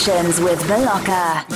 Sessions with Belocca.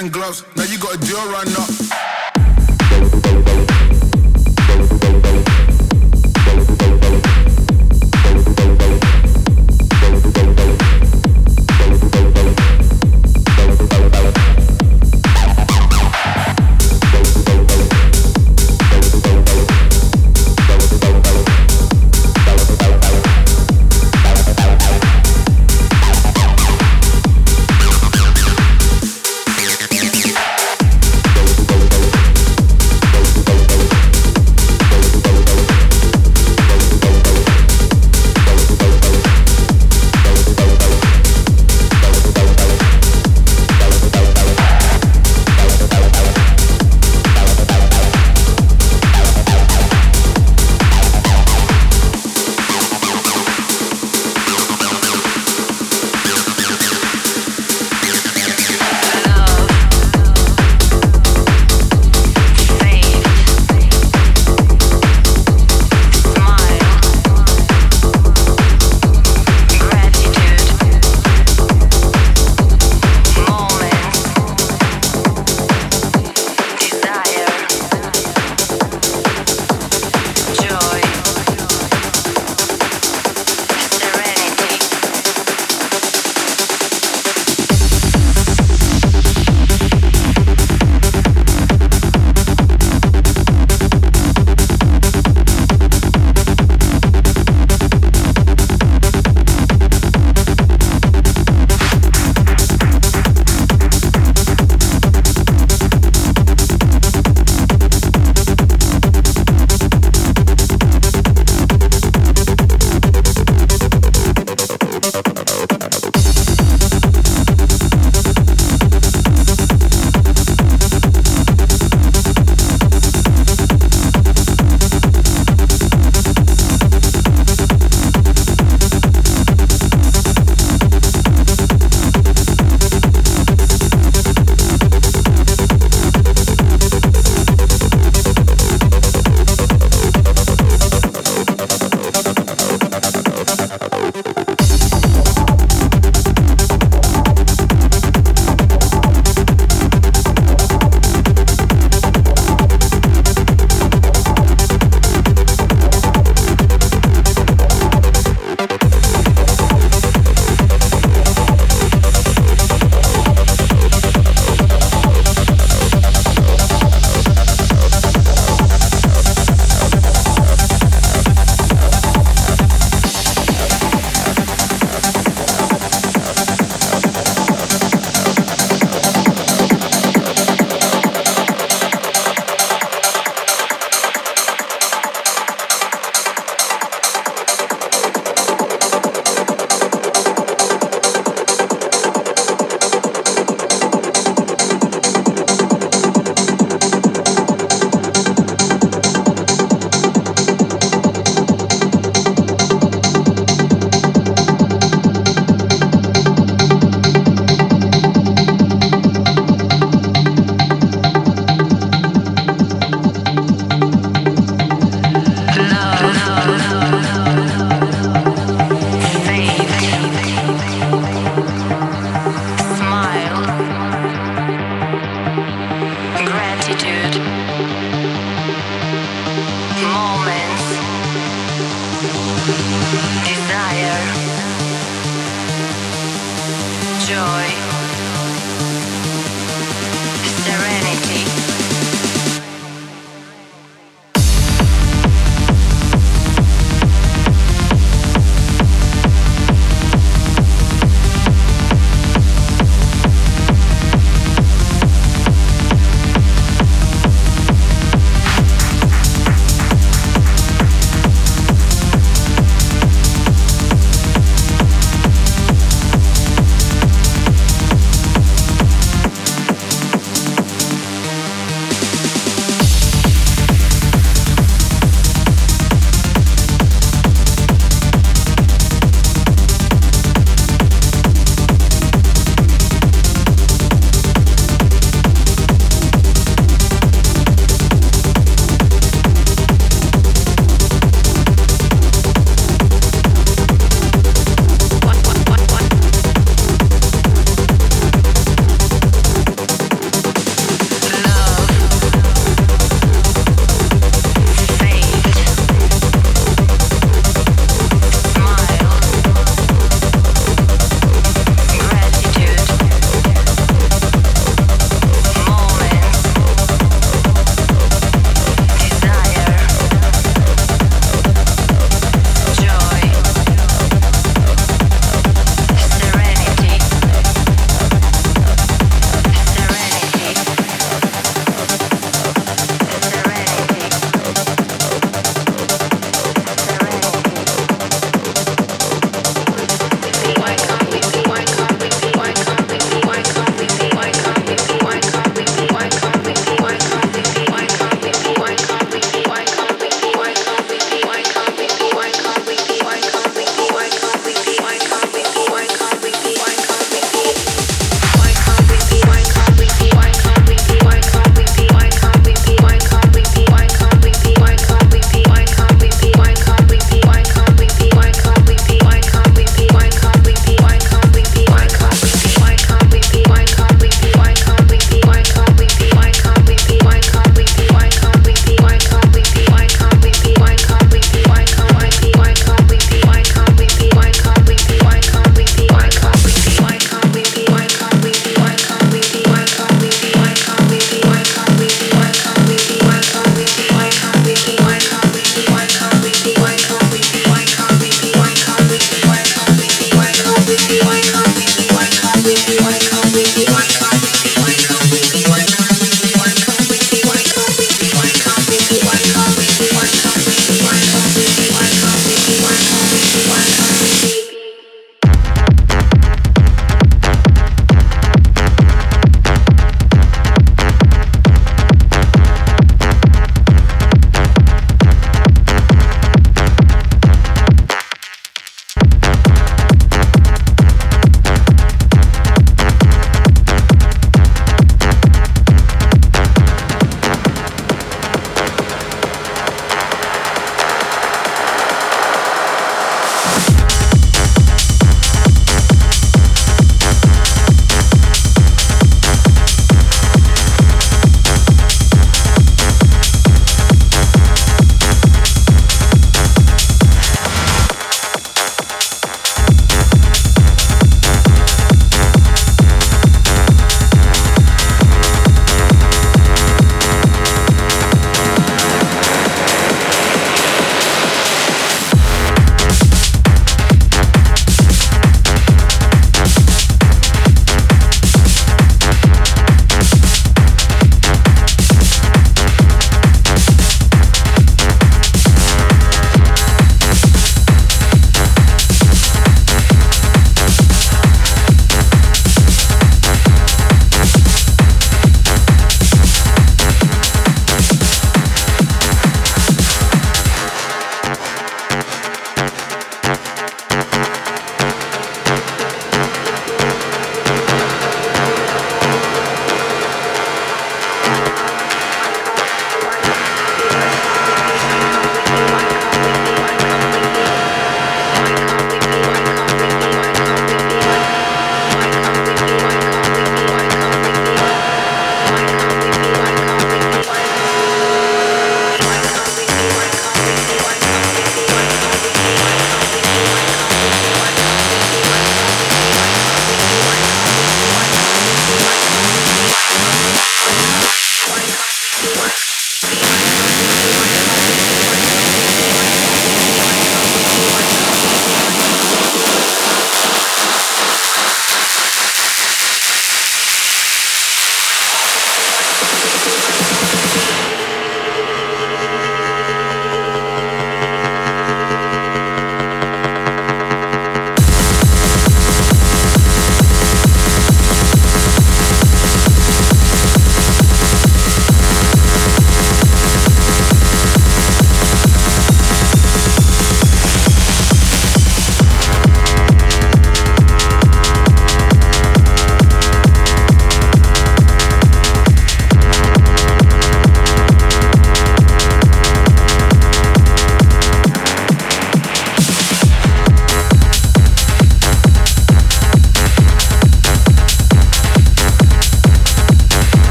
And gloves. Now you got a deal run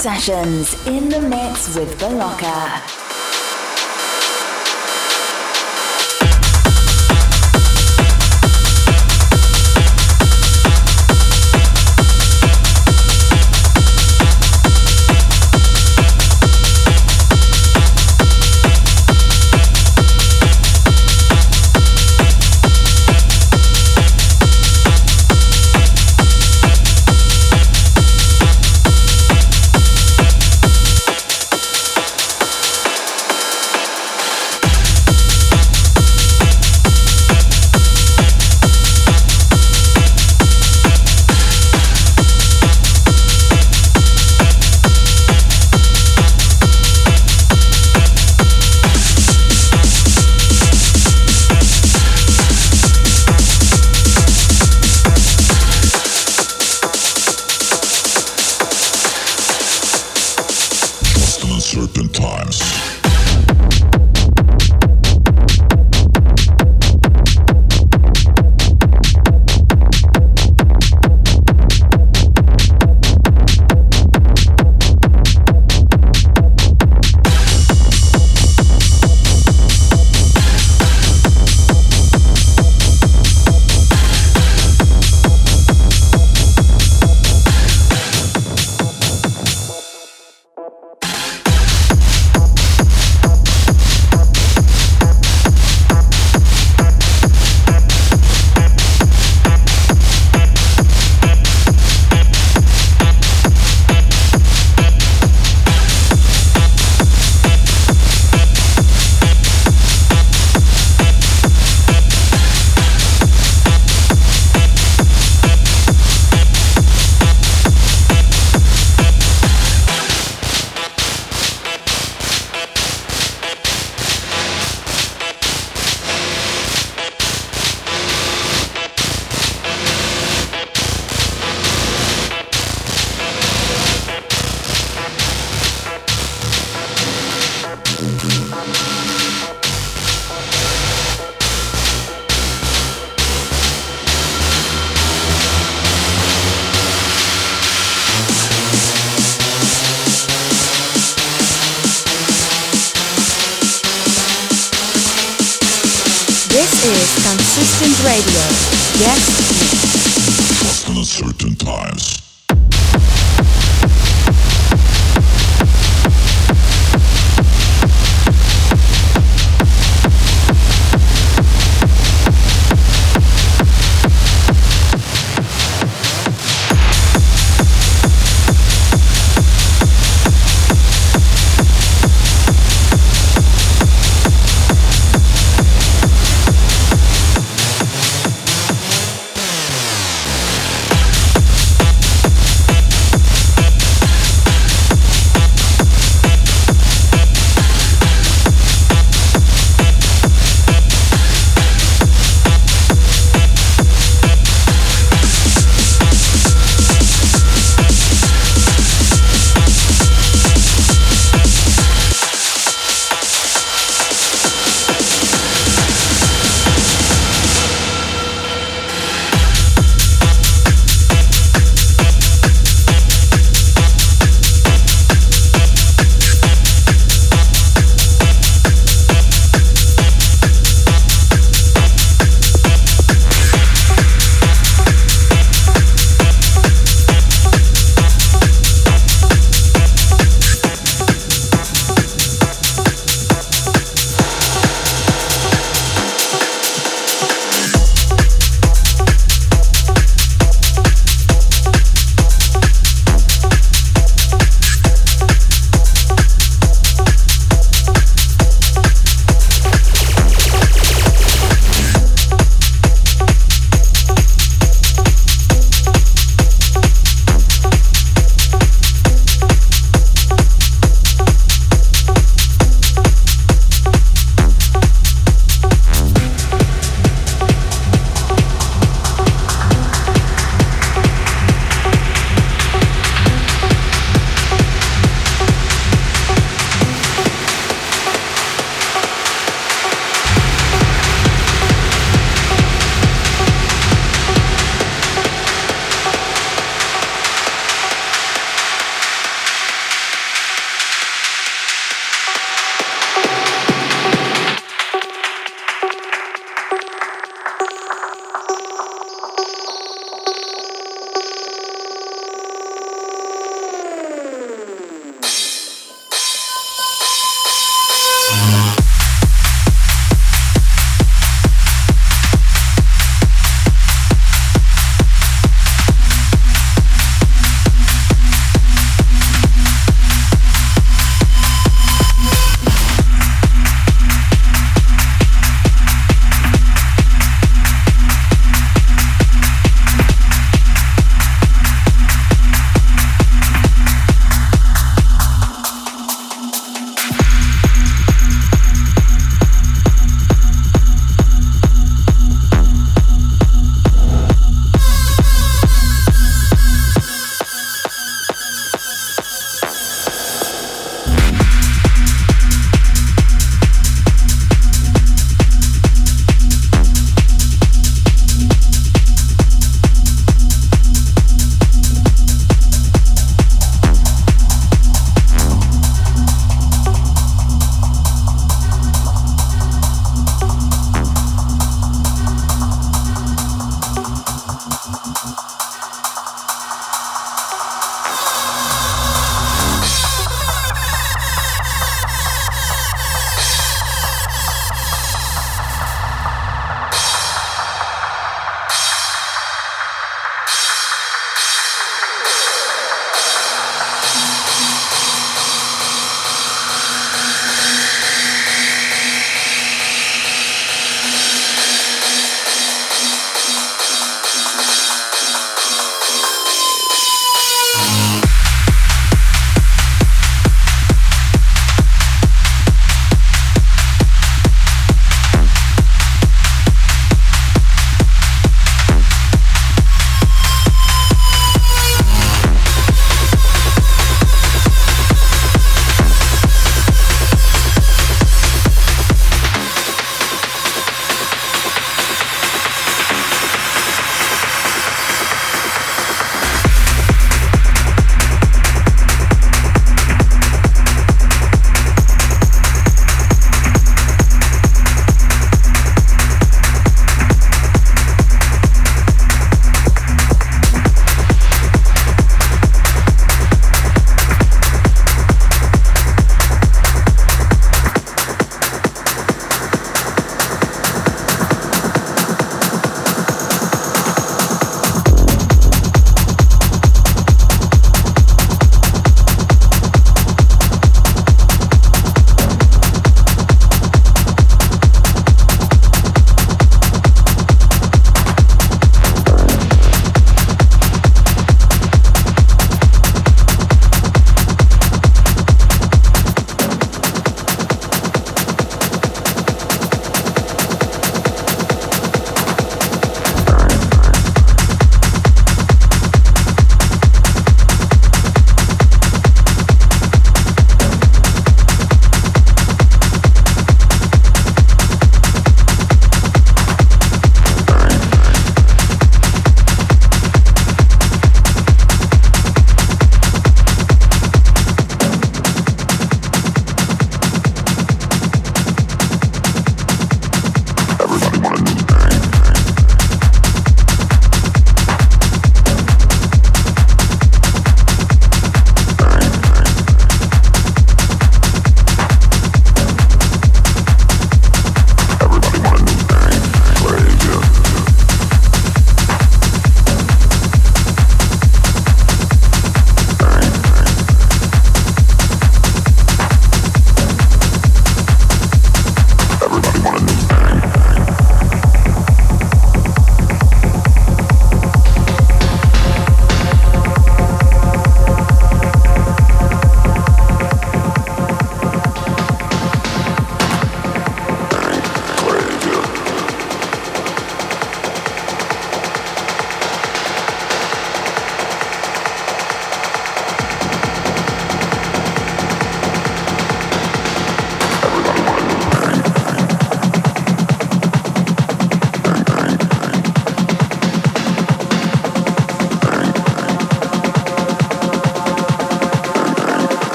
sessions in the mix with Belocca.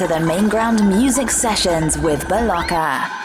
To the Main Ground Music Sessions with Belocca.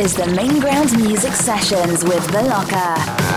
Is the Main Ground Music Sessions with Belocca.